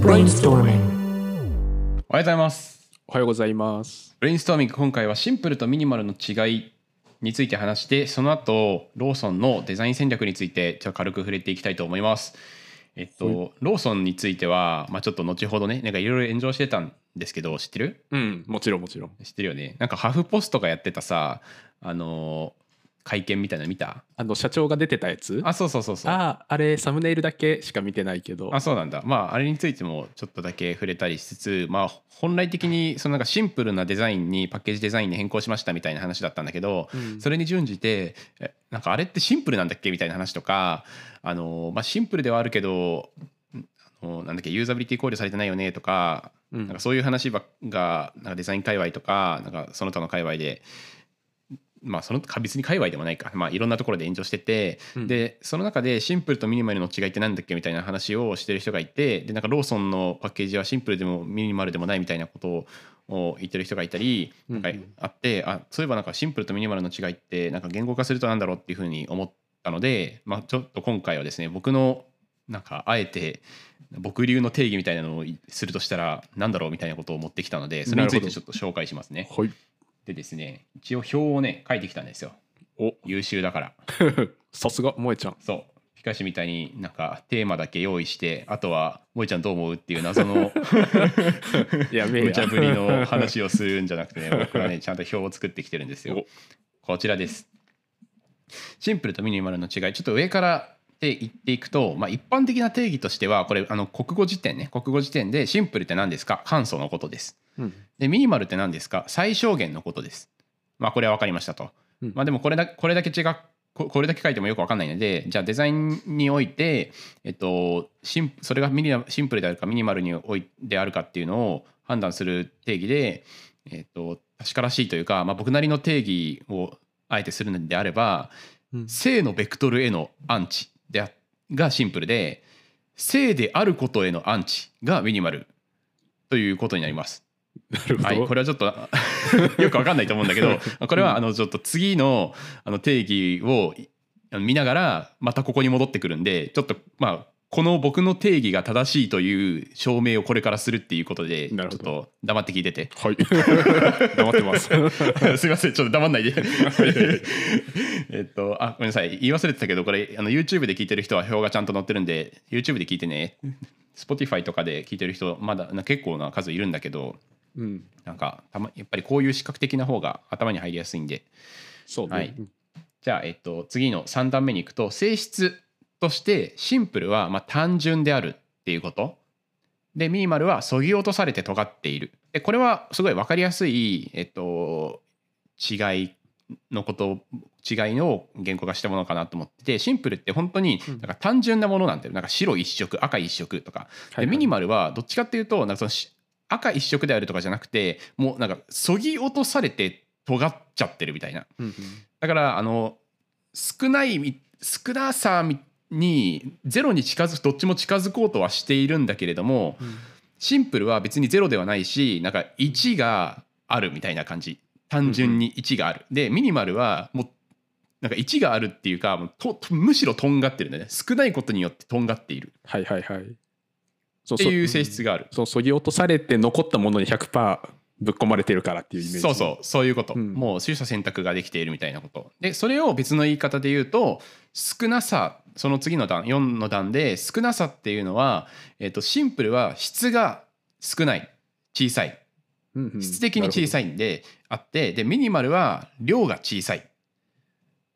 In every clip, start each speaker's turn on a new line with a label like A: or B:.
A: Brainstorming.
B: おはようございます。
C: おはようございます。
B: ブレインストーミング今回はシンプルとミニマルの違いについて話してその後ローソンのデザイン戦略についてちょっと軽く触れていきたいと思います。えっと、ローソンについては、まあ、ちょっと後ほどねなんかいろいろ炎上してたんですけど知ってる？
C: うん、もちろんもちろん。
B: 知ってるよねなんかハフポストがやってたさあのー会見みたいなの見た？
C: あの社長が出てたやつ？
B: あそうそうそうそう。
C: ああれサムネイルだけしか見てないけど。
B: あそうなんだ。まああれについてもちょっとだけ触れたりしつつまあ本来的にそのなんかシンプルなデザインにパッケージデザインに変更しましたみたいな話だったんだけど、
C: うん。
B: それに準じてえなんかあれってシンプルなんだっけみたいな話とかあの、まあ、シンプルではあるけどんあのなんだっけユーザビリティ考慮されてないよねとか,、
C: うん。
B: なんかそういう話ばっがなんかデザイン界隈とかなんかその他の界隈でまあその他別に界隈でもないか、まあ、いろんなところで炎上してて、
C: うん
B: でその中でシンプルとミニマルの違いってなんだっけみたいな話をしてる人がいてでなんかローソンのパッケージはシンプルでもミニマルでもないみたいなことを言ってる人がいたりなんか
C: うんうん
B: あってあそういえばなんかシンプルとミニマルの違いってなんか言語化するとなんだろうっていうふうに思ったので、まあ、ちょっと今回はですね僕のなんかあえて僕流の定義みたいなのをするとしたらなんだろうみたいなことを持ってきたのでそれについてちょっと紹介しますね。
C: はい。
B: でですね一応表をね書いてきたんですよ。
C: お。
B: 優秀だから。
C: さすが萌えちゃん。
B: そう。ピカシみたいになんかテーマだけ用意してあとは「もえちゃんどう思う?」っていう謎の
C: やべえ
B: 無茶ぶりの話をするんじゃなくてね僕はねちゃんと表を作ってきてるんですよ。こちらです。シンプルとミニマルの違い。ちょっと上からで言っていくと、まあ、一般的な定義としてはこれあの国語辞典ね。国語辞典でシンプルって何ですか？簡素のことです。
C: うん。
B: でミニマルって何ですか？最小限のことです。まあこれは分かりましたと、
C: うん。
B: まあでもこれだこれだけ違うここれだけ書いてもよく分かんないのでじゃあデザインにおいて、えっと、シンそれがミニシンプルであるかミニマルにおいであるかっていうのを判断する定義で、えっと、確からしいというか、まあ、僕なりの定義をあえてするのであれば
C: うん。
B: 正のベクトルへのアンチであがシンプルで正であることへのアンチがミニマルということになります。
C: なるほど。
B: はい、これはちょっと よくわかんないと思うんだけどこれはあのちょっと次のあの定義を見ながらまたここに戻ってくるんでちょっとまあこの僕の定義が正しいという証明をこれからするっていうことでちょっと黙って聞いてて
C: はい。黙ってます。
B: すいませんちょっと黙んないで えっとあごめんなさい言い忘れてたけどこれあの YouTube で聞いてる人は表がちゃんと載ってるんで YouTube で聞いてね Spotify とかで聞いてる人まだな結構な数いるんだけど
C: うん。
B: なんかたまやっぱりこういう視覚的な方が頭に入りやすいんで
C: そうね。
B: はいじゃあ、えっと、次の3段目に行くと性質としてシンプルはまあ単純であるっていうこと。でミニマルはそぎ落とされて尖っている。でこれはすごい分かりやすい、えっと、違いのこと違いの言語化したものかなと思っててシンプルって本当になんか単純なものなんだよなんか白一色赤一色とか。
C: はい。
B: でミニマルはどっちかっていうとなんかそのし赤一色であるとかじゃなくてもうなんかそぎ落とされて尖っちゃってるみたいな。だからあの少ないみ少なさみにゼロに近づくどっちも近づこうとはしているんだけれどもシンプルは別にゼロではないしなんか1があるみたいな感じ。単純に1がある、でミニマルはもうなんか1があるっていうかむしろとんがってるんだね。少ないことによってとんがっている。
C: はいはいはい。そ
B: っていう性質がある。
C: そう、そぎ落とされて残ったものに100%ぶっ込まれてるからっていうイメージ。
B: そうそう。そういうこと、
C: うん。
B: もう取捨選択ができているみたいなこと。でそれを別の言い方で言うと少なさその次の段4の段で少なさっていうのは、えっとシンプルは質が少ない小さい。質的に小さ
C: い。
B: いんであってでミニマルは量が小さい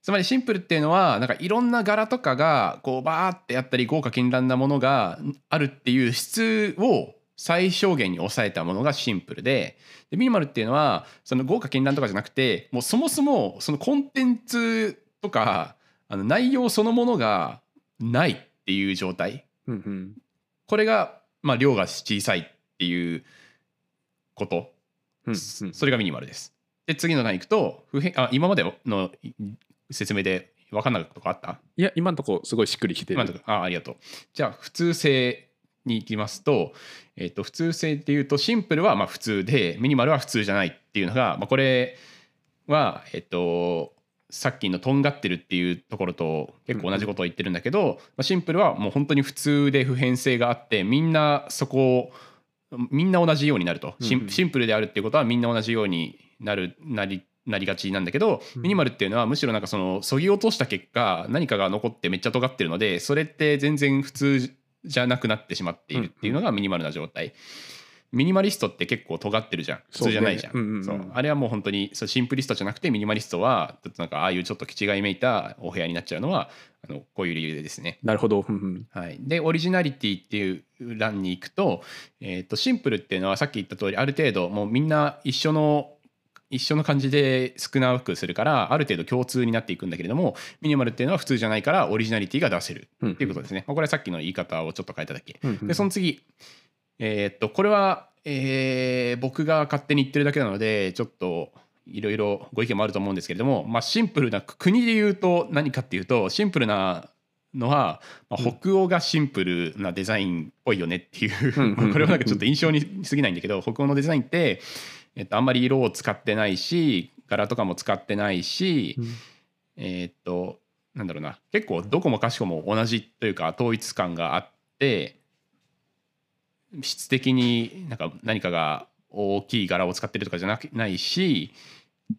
B: つまりシンプルっていうのはなんかいろんな柄とかがこうバーってやったり豪華絢爛なものがあるっていう質を最小限に抑えたものがシンプルででミニマルっていうのはその豪華絢爛とかじゃなくてもうそもそもそのコンテンツとかあの内容そのものがないっていう状態
C: うんうん。
B: これがまあ量が小さいっていうこと
C: うんうん
B: それがミニマルです。で次の段いくと普遍あ今までの説明で分かんないとこあった？
C: いや、今のところすごいしっくりきてる。
B: 今のとこあありがとう。じゃあ普通性に行きますと,、えっと普通性っていうとシンプルはまあ普通でミニマルは普通じゃないっていうのが、まあ、これは、えっとさっきのとんがってるっていうところと結構同じことを言ってるんだけど、まあ、シンプルはもう本当に普通で普遍性があってみんなそこをみんな同じようになると、シンプルであるっていうことはみんな同じようになるなりなりがちなんだけど、ミニマルっていうのはむしろなんかそのそぎ落とした結果何かが残ってめっちゃ尖ってるのでそれって全然普通じゃなくなってしまっているっていうのがミニマルな状態。ミニマリストって結構尖ってるじゃん。普通じゃないじゃん。
C: そうねうんうんうん。
B: そう。あれはもう本当にそうシンプリストじゃなくてミニマリストはちょっとなんかああいうちょっと気違いめいたお部屋になっちゃうのはあのこういう理由でですね。
C: なるほど。うんうん。
B: はい、でオリジナリティっていう欄に行くと,、えー、とシンプルっていうのはさっき言った通りある程度もうみんな一緒の一緒の感じで少なくするからある程度共通になっていくんだけれどもミニマルっていうのは普通じゃないからオリジナリティが出せるっていうことですね、まあこれはさっきの言い方をちょっと変えただけ、
C: うんうん。
B: でその次えーっとこれは、えー僕が勝手に言ってるだけなのでちょっといろいろご意見もあると思うんですけれども、まあ、シンプルな国で言うと何かっていうとシンプルなのは、まあ、北欧がシンプルなデザインっぽいよねっていう、これはなんかちょっと印象に過ぎないんだけど北欧のデザインって、えっと、あんまり色を使ってないし柄とかも使ってないし、えーっとなんだろうな。結構どこもかしこも同じというか統一感があって質的になんか何かが大きい柄を使ってるとかじゃなくないし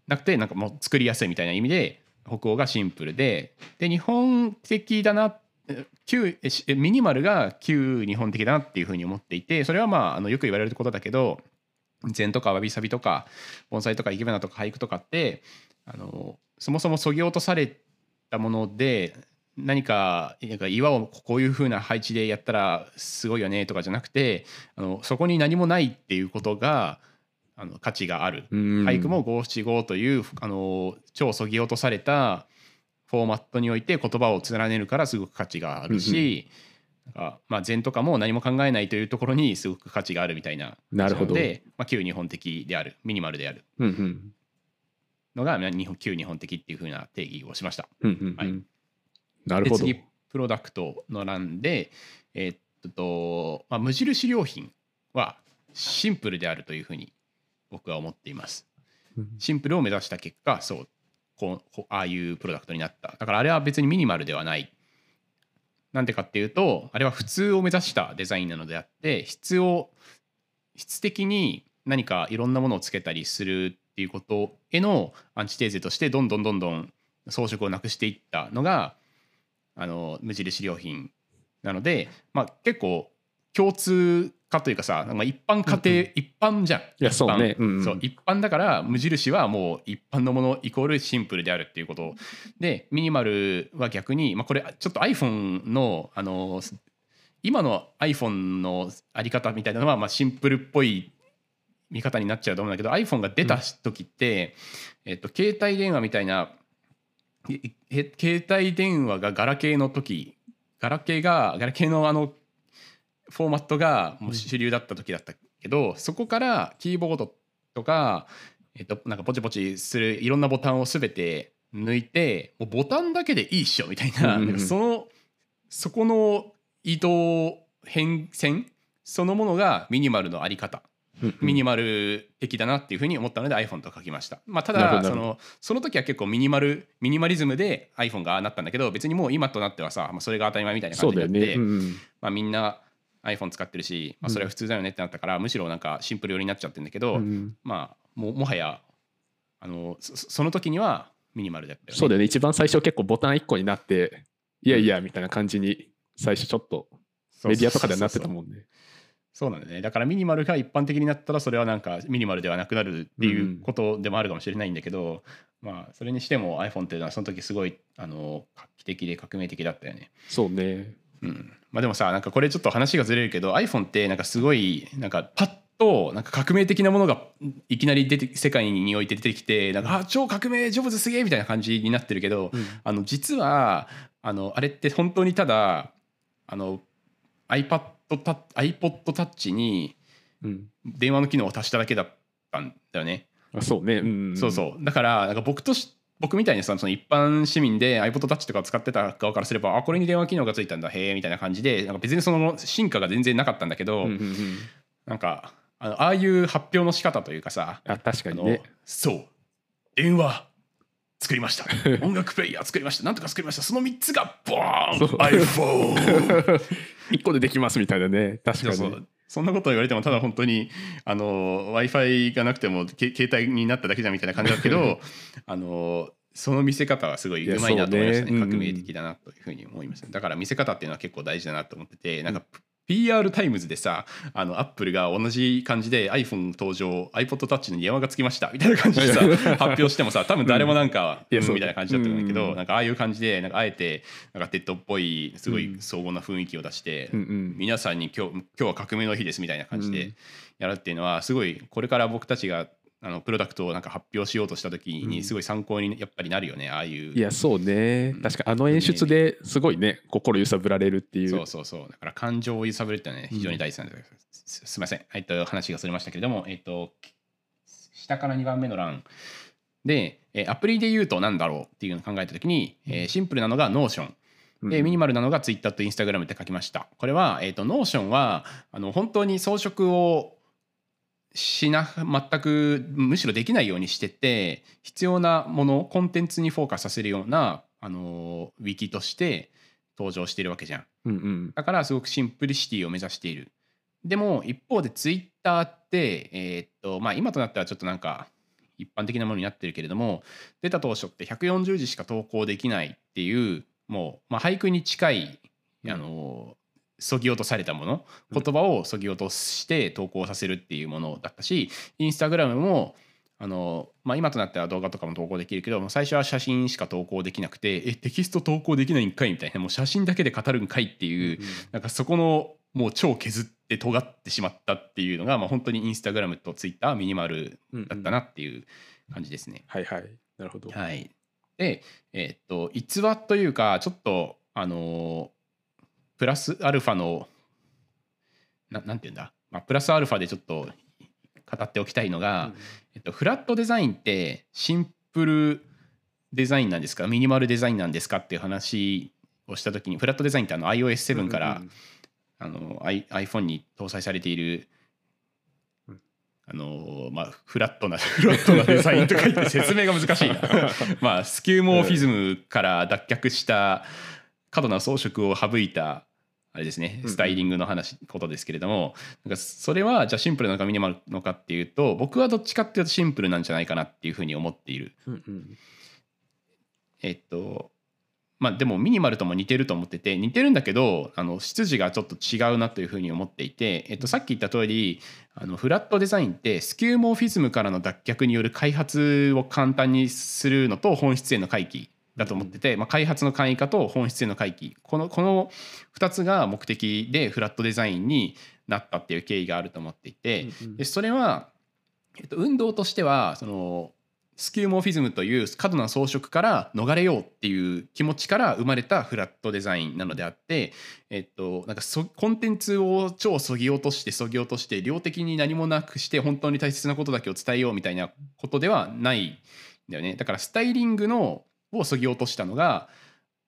B: なくてなんかもう作りやすいみたいな意味で北欧がシンプルでで日本的だな旧ミニマルが旧日本的だなっていうふうに思っていてそれはまああのよく言われることだけど禅とかわびさびとか盆栽とか生け花とか俳句とかってあのそもそもそぎ落とされたもので何かなんか岩をこういう風な配置でやったらすごいよねとかじゃなくてあのそこに何もないっていうことがあの価値がある。
C: うん。
B: 俳句も五七五というあの超そぎ落とされたフォーマットにおいて言葉を連ねるからすごく価値があるし、なんかまあ禅とかも何も考えないというところにすごく価値があるみたいな
C: なるほど。
B: ので、まあ、旧日本的であるミニマルである。
C: うんうん。
B: のがまあ日本旧日本的っていうふうな定義をしました。
C: うんうんうん。
B: はい
C: なるほど。
B: で次プロダクトの欄で、えーっとまあ、無印良品はシンプルであるというふうに僕は思っています。
C: うん
B: シンプルを目指した結果そうこうこうああいうプロダクトになっただからあれは別にミニマルではないなんでかっていうとあれは普通を目指したデザインなのであって質を質的に何かいろんなものをつけたりするっていうことへのアンチテーゼとしてどんどんどんどん装飾をなくしていったのがあの無印良品なので、まあ、結構共通化というかさなんか一般家庭、一般じゃん。
C: いやそうね。
B: 一般。
C: うんうん。
B: そう一般だから無印はもう一般のものイコールシンプルであるっていうこと。でミニマルは逆に、まあ、これちょっと iPhone のあの今の iPhone のあり方みたいなのはまあシンプルっぽい見方になっちゃうと思うんだけど iPhone が出た時って、えっと、携帯電話みたいな携帯電話がガラケーの時ガラケーがガラケーのあのフォーマットがもう主流だった時だったけど、そこからキーボードとか、えっと、なんかポチポチするいろんなボタンを全て抜いてもうボタンだけでいいっしょみたいな,、
C: うんうんうん。
B: なんかそのそこの移動変遷そのものがミニマルのあり方。
C: うんうん
B: ミニマル的だなっていうふうに思ったので iPhone と書きました。まあ、ただそのその時は結構ミニマルミニマリズムで iPhone がなったんだけど別にもう今となってはさ、まあ、それが当たり前みたいな。感じになって、
C: うんうん
B: まあ、みんな iPhone 使ってるし、まあ、それは普通だよねってなったから、むしろなんかシンプル寄りになっちゃってるんだけど、
C: うん
B: まあももはやあのそその時にはミニマルだったよね。
C: そうだよね。一番最初結構ボタン1個になって、いやいやみたいな感じに最初ちょっとメディアとかではなってた
B: ん
C: もんね。
B: そうなんだよね。だからミニマルが一般的になったらそれはなんかミニマルではなくなるっていうことでもあるかもしれないんだけど、まあそれにしても iPhone っていうのはその時すごいあの画期的で革命的だったよね。
C: そうね。
B: うん、まあでもさなんかこれちょっと話がずれるけど iPhone ってなんかすごいなんかパッとなんか革命的なものがいきなり出て世界において出てきてなんかあ超革命ジョブズすげえみたいな感じになってるけど、
C: うん。
B: あの実はあのあれって本当にただあの iPad タ iPod Touch に
C: うん。
B: 電話の機能を足しただけだったんだよね。
C: あそうね。うん。
B: そうそう。だからなんか僕とし僕みたいにさその一般市民で iPod Touch とかを使ってた側からすればあこれに電話機能がついたんだ。へえみたいな感じでなんか別にその進化が全然なかったんだけど、
C: うんうんうん。
B: なんかあのああいう発表の仕方というかさ
C: あ確かにね。
B: そう。電話作りました。音楽プレイヤー作りました。なんとか作りました。その3つがボーン。
C: そう。
B: iPhone
C: 一個でできますみたいなね。確かに。
B: そんなこと言われてもただ本当にあの w i f i がなくてもけ携帯になっただけじゃんみたいな感じだけど あのその見せ方はすごいうまいなと思いましたね。
C: ね。
B: 革命的だなというふうに思いました、だから見せ方っていうのは結構大事だなと思っててなんか PR タイムズでさあのアップルが同じ感じで iPhone 登場 iPod Touch にカメラがつきましたみたいな感じでさ発表してもさ多分誰もなんか、
C: う
B: う。んみたいな感じだったんだけど、
C: うん
B: なんかああいう感じでなんかあえてなんか TEDっぽいすごい荘厳な雰囲気を出して、
C: うんうん。
B: 皆さんに今日今日は革命の日ですみたいな感じで
C: うん。
B: やるっていうのはすごいこれから僕たちがあのプロダクトをなんか発表しようとした時
C: うん。
B: にすごい参考にやっぱりなるよねああいう。
C: いやそうね。
B: うん。
C: 確かあの演出ですごいね心揺さぶられるっていう。
B: そうそうそう。だから感情を揺さぶるってのはね非常に大事なんです、すすみません。えっと話がそれましたけれどもえっと下から2番目の欄で、えーアプリで言うと何だろうっていうのを考えた時に、えーシンプルなのが Notion
C: うん。
B: でミニマルなのが Twitter と Instagram って書きました。これは、えー、と Notion はあの本当に装飾をしな全くむしろできないようにしてて必要なものコンテンツにフォーカスさせるようなあのウィキとして登場しているわけじゃん。
C: うんうん
B: だからすごくシンプリシティを目指している。でも一方で Twitter って、えーっとまあ、今となってはちょっとなんか一般的なものになってるけれども出た当初って140字しか投稿できないっていうもう、まあ、俳句に近い
C: うん
B: あのそぎ落とされたもの
C: うん。
B: 言葉をそぎ落として投稿させるっていうものだったしインスタグラムもあの、まあ、今となっては動画とかも投稿できるけど最初は写真しか投稿できなくてえテキスト投稿できないんかいみたいなもう写真だけで語るんかいっていうなんかそこのもう超削って尖ってしまったっていうのが、まあ、本当にインスタグラムとツイッターミニマルだったなっていう感じですね。
C: はいはい。なるほど。
B: はい、で、えーっと逸話というかちょっとあのープラスアルファのななんていうんだ、まあ、プラスアルファでちょっと語っておきたいのが、えっと、フラットデザインってシンプルデザインなんですか？ミニマルデザインなんですか？っていう話をした時にフラットデザインってあの iOS7 から、あの I- iPhone に搭載されている、
C: うん。
B: あのまあ、フラットな フラットなデザインとか言って説明が難しいな。まあスキューモーフィズムから脱却した過度な装飾を省いたあれですね
C: うん
B: スタイリングの話、ことですけれどもなんかそれはじゃあシンプルなのかミニマルなのかっていうと僕はどっちかっていうとシンプルなんじゃないかなっていうふうに思っている。
C: うんうん。
B: えっとまあでもミニマルとも似てると思ってて似てるんだけどあの出自がちょっと違うなというふうに思っていて、えっと、さっき言った通りあのフラットデザインってスキューモーフィズムからの脱却による開発を簡単にするのと本質への回帰だと思ってて、まあ、開発の簡易化と本質への回帰。このこの2つが目的でフラットデザインになったっていう経緯があると思っていて、でそれは、えっと、運動としてはそのスキューモーフィズムという過度な装飾から逃れようっていう気持ちから生まれたフラットデザインなのであって、えっと、なんかそコンテンツを超そぎ落としてそぎ落として量的に何もなくして本当に大切なことだけを伝えようみたいなことではないんだよね。だからスタイリングのをそぎ落としたのが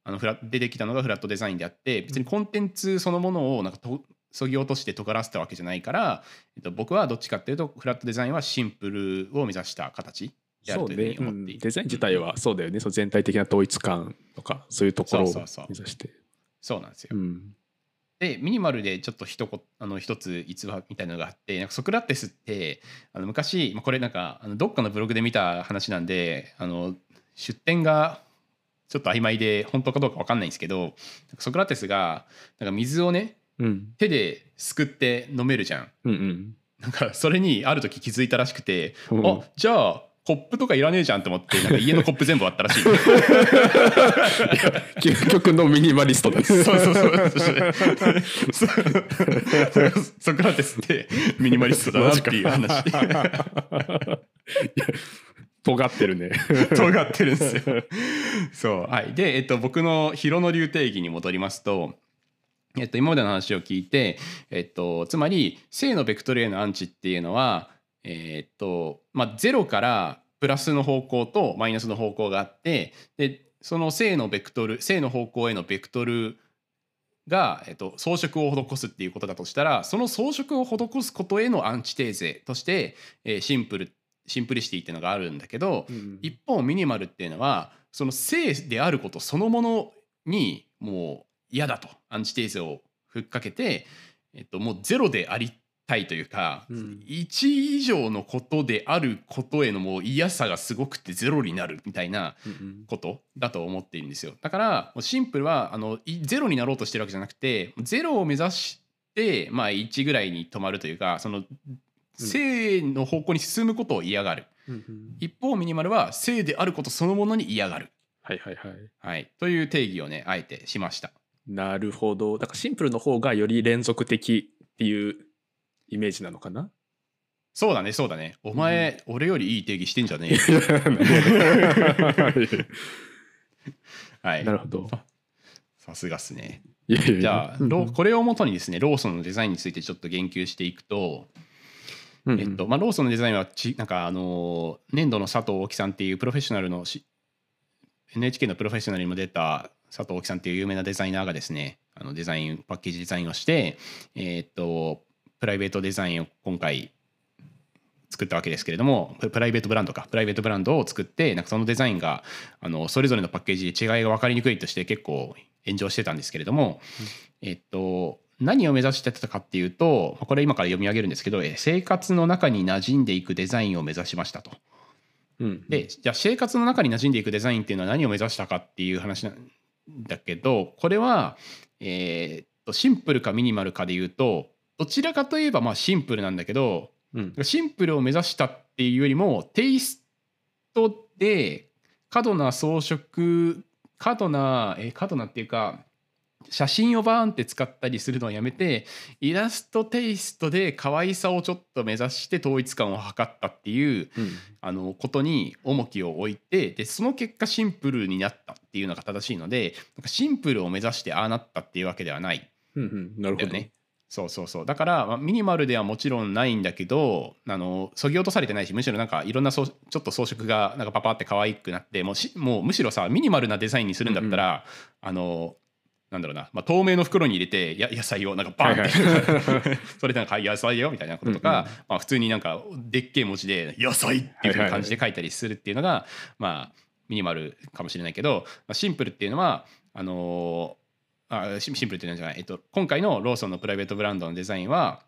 B: あのフラ出てきたのがフラットデザインであって別にコンテンツそのものをなんかとそぎ落として尖らせたわけじゃないから、えっと、僕はどっちかっていうとフラットデザインはシンプルを目指した形であるというふうに思っていて、
C: うん。デザイン自体はそうだよね。その全体的な統一感とかそういうところを目指して。
B: そうなんですよ。
C: うん。
B: でミニマルでちょっと一こあの一つ逸話みたいなのがあってなんかソクラテスってあの昔まあこれなんかあのどっかのブログで見た話なんであの出典がちょっと曖昧で本当かどうか分かんないんですけどソクラテスがなんか水をね
C: うん。
B: 手ですくって飲めるじゃん。
C: うんうん。
B: なんかそれにある時気づいたらしくて、
C: うん。
B: あじゃあコップとかいらねえじゃんと思ってなんか家のコップ全部割ったらしい。
C: 究極のミニマリストだね
B: そうそうそうそう。ソクラテスってミニマリストだなっていう話
C: 尖ってるね。
B: 尖ってるんですよ。そう。はい、で、えっと、僕の広野流定義に戻りますと、えっと、今までの話を聞いて、えっと、つまり正のベクトルへのアンチっていうのは、えっとまあ、0からプラスの方向とマイナスの方向があってでその正のベクトル正の方向へのベクトルが、えっと、装飾を施すっていうことだとしたらその装飾を施すことへのアンチテーゼとして、えーシンプルシンプリシティっていうのがあるんだけど、
C: うん
B: 一方ミニマルっていうのはその性であることそのものにもう嫌だとアンチテーゼをふっかけて、えっと、もうゼロでありたいというか、
C: うん。
B: 1以上のことであることへのもう嫌さがすごくてゼロになるみたいな
C: うん
B: ことだと思っているんですよ。だからシンプルはあのいゼロになろうとしてるわけじゃなくてゼロを目指して、まあ、1ぐらいに止まるというかその正の方向に進むことを嫌がる、
C: うんうん。
B: 一方ミニマルは正であることそのものに嫌がる、
C: はいはいはい。
B: はい、という定義をねあえてしました。
C: なるほど。だからシンプルの方がより連続的っていうイメージなのかな？
B: そうだねそうだね。お前、俺よりいい定義してんじゃねえよ。はい。
C: なるほど。
B: さすがっすね。じゃあ、これをもとにですねローソンのデザインについてちょっと言及していくと、
C: うんうん
B: えっとまあ、ローソンのデザインはちなんかあの粘土の佐藤大樹さんっていうプロフェッショナルのし NHK のプロフェッショナルにも出た佐藤大樹さんっていう有名なデザイナーがですねあのデザインパッケージデザインをして、えっとプライベートデザインを今回作ったわけですけれどもププライベートブランドか。プライベートブランドを作ってなんかそのデザインがあのそれぞれのパッケージで違いが分かりにくいとして結構炎上してたんですけれども、えっと何を目指してたかっていうとこれ今から読み上げるんですけどえ生活の中に馴染んでいくデザインを目指しましたと。
C: うん
B: でじゃあ生活の中に馴染んでいくデザインっていうのは何を目指したかっていう話なんだけどこれは、えーっとシンプルかミニマルかで言うとどちらかといえばまあシンプルなんだけど
C: うん
B: シンプルを目指したっていうよりもテイストで過度な装飾過度なえ過度なっていうか写真をバーンって使ったりするのをやめてイラストテイストで可愛さをちょっと目指して統一感を図ったっていう
C: うん。
B: あのことに重きを置いてでその結果シンプルになったっていうのが正しいのでなんかシンプルを目指してああなったっていうわけではない。
C: うんうん。なるほど。
B: ね。そうそうそう。だから、まあ、ミニマルではもちろんないんだけどあのそぎ落とされてないしむしろなんかいろんなそうちょっと装飾がなんかパパって可愛くなってもうしもうむしろさミニマルなデザインにするんだったら、あのなんだろうな、まあ、透明の袋に入れてや野菜をなんかバンって、
C: はい
B: それでなんかはい野菜よみたいなこととか、
C: うんうん
B: まあ、普通になんかでっけえ文字で「野菜」っていう感じで書いたりするっていうのが、まあミニマルかもしれないけど、まあ、シンプルっていうのはあのーあシンプルっていうのじゃない、えっと、今回のローソンのプライベートブランドのデザインは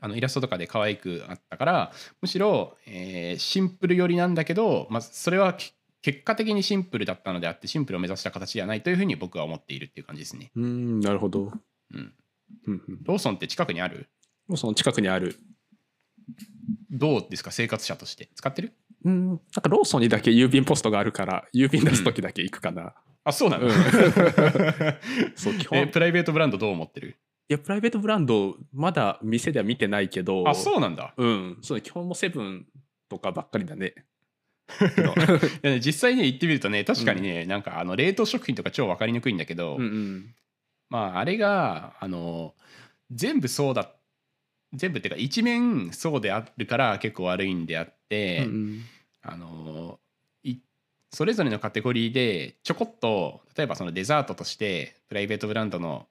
B: あのイラストとかで可愛くあったからむしろ、えーシンプル寄りなんだけど、まあ、それはけ結果的にシンプルだったのであってシンプルを目指した形ではないというふうに僕は思っているっていう感じですね。
C: うんなるほど。
B: うん、
C: うんうん。
B: ローソンって近くにある？
C: もうその近くにある。
B: どうですか？生活者として。使ってる？
C: うんなんかローソンにだけ郵便ポストがあるから郵便出す時だけ行くかな、
B: あそうなの、
C: うん。そう基本。
B: えプライベートブランドどう思ってる？
C: いやプライベートブランドまだ店では見てないけど。
B: あそうなんだ。
C: うん。そうね基本もセブンとかばっかりだね
B: ね実際ね行ってみるとね確かにね、なんかあの冷凍食品とか超分かりにくいんだけど、
C: うんうん。
B: まああれがあの全部そうだ全部っていうか一面そうであるから結構悪いんであって、
C: うん。
B: あのいそれぞれのカテゴリーでちょこっと例えばそのデザートとしてプライベートブランドの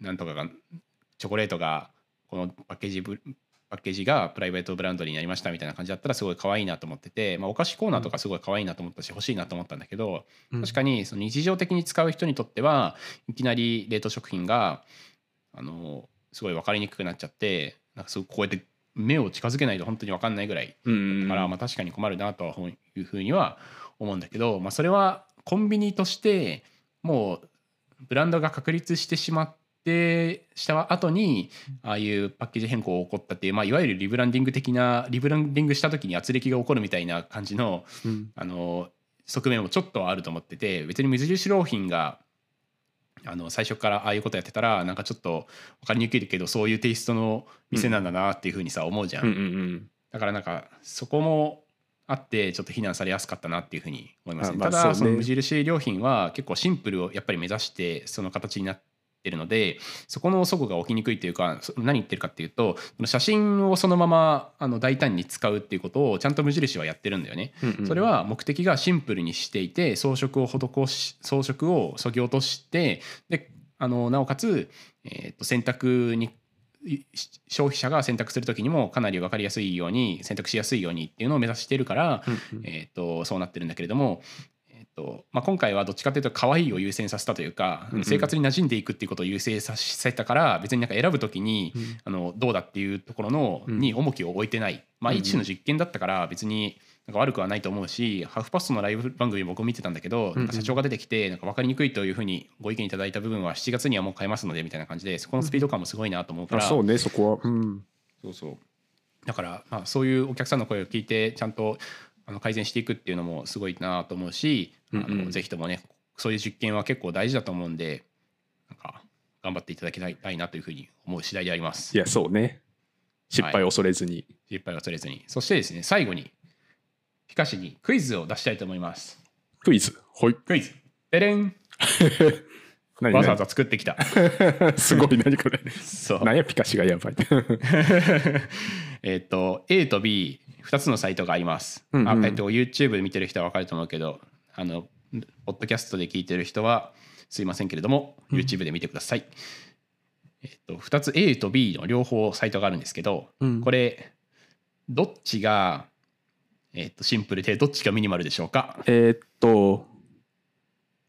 B: なんとかがチョコレートがこのパッケージブパッケージがプライベートブランドになりましたみたいな感じだったらすごい可愛いなと思ってて、まあ、お菓子コーナーとかすごい可愛いなと思ったし欲しいなと思ったんだけど、
C: うん。
B: 確かにその日常的に使う人にとってはいきなり冷凍食品があのすごい分かりにくくなっちゃってなんかすごいこうやって目を近づけないと本当に分かんないぐらいだからまあ確かに困るなとはいうふうには思うんだけど、まあ、それはコンビニとしてもうブランドが確立してしまってした後にああいうパッケージ変更が起こったっていう、まあ、いわゆるリブランディング的なリブランディングした時に圧力が起こるみたいな感じの
C: うん。
B: あの側面もちょっとはあると思ってて別に無印良品があの最初からああいうことやってたらなんかちょっと分かりにくいけどそういうテイストの店なんだなっていうふうにさ思うじゃん。
C: うんうんうん。
B: だからなんかそこもあってちょっと非難されやすかったなっていうふうに思いますね。
C: あまあ
B: ただ
C: そ
B: の無印良品は結構シンプルをやっぱり目指してその形になってるのでそこの齟齬が起きにくいというかそ何言ってるかっていうと写真をそのままあの大胆に使うっていうことをちゃんと無印はやってるんだよね。
C: うんうん
B: それは目的がシンプルにしていて装飾を施し装飾をそぎ落としてであのなおかつ、えーと選択にい消費者が選択する時にもかなり分かりやすいように選択しやすいようにっていうのを目指しているから、
C: うんうん
B: えー、とそうなってるんだけれども、えーとまあ、今回はどっちかというと可愛いを優先させたというか、
C: うんうん。
B: 生活に馴染んでいくっていうことを優先させたから別になんか選ぶ時に、
C: うん。
B: あのどうだっていうところの、
C: うん。
B: に重きを置いてない、まあ、
C: うんうん。
B: 一種の実験だったから別になんか悪くはないと思うしハーフパストのライブ番組僕も見てたんだけど、なんか社長が出てきてなんか分かりにくいというふうにご意見いただいた部分は7月にはもう変えますのでみたいな感じでそこのスピード感もすごいなと思うから、
C: あそうねそこは。うん。
B: そうそう。だから、まあ、そういうお客さんの声を聞いてちゃんとあの改善していくっていうのもすごいなと思うし、あのぜひともねそういう実験は結構大事だと思うんでなんか頑張っていただきたいなというふうに思う次第であります。
C: いやそうね。失敗を恐れずに、
B: 失敗は恐れずに。そしてですね最後にピカシにクイズを出したいと思います。
C: クイズ？はい。
B: クイズ。でれん
C: 何
B: わざわざ作ってきた。
C: 何 すごい何これ。
B: そう。
C: 何やピカシがやばい
B: えっと A と B2 つのサイトがあります、
C: うんうん。
B: あえっと YouTube で見てる人は分かると思うけどあのポッドキャストで聞いてる人はすいませんけれども YouTube で見てください、えっと2つ A と B の両方サイトがあるんですけど、
C: うん。
B: これどっちが、えっとシンプルでどっちがミニマルでしょうか？
C: えーっと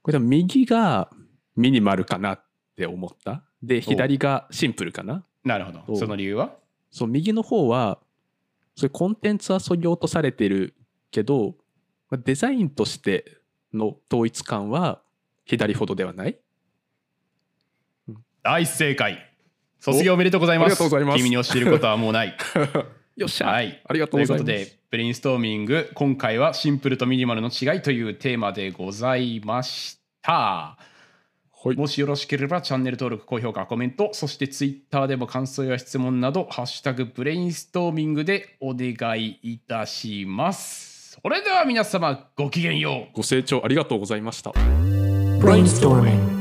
C: これは右がミニマルかなって思った。で左がシンプルかな。
B: なるほど。
C: お。
B: その理由は？
C: そう右の方はそれコンテンツはそぎ落とされてるけどまあデザインとしての統一感は左ほどではない？
B: 大正解。卒業おめでとうございます。
C: ありがとうございます。
B: 君に教えることはもうない。
C: よっしゃ、
B: はい。
C: ありがと
B: ということ
C: うございます。
B: でブレインストーミング今回はシンプルとミニマルの違いというテーマでございました
C: はい。
B: もしよろしければチャンネル登録高評価コメントそしてツイッターでも感想や質問など「ハッシュタグブレインストーミング」でお願いいたします。それでは皆様ごきげんよう。
C: ご清聴ありがとうございました。
A: Brainstorming.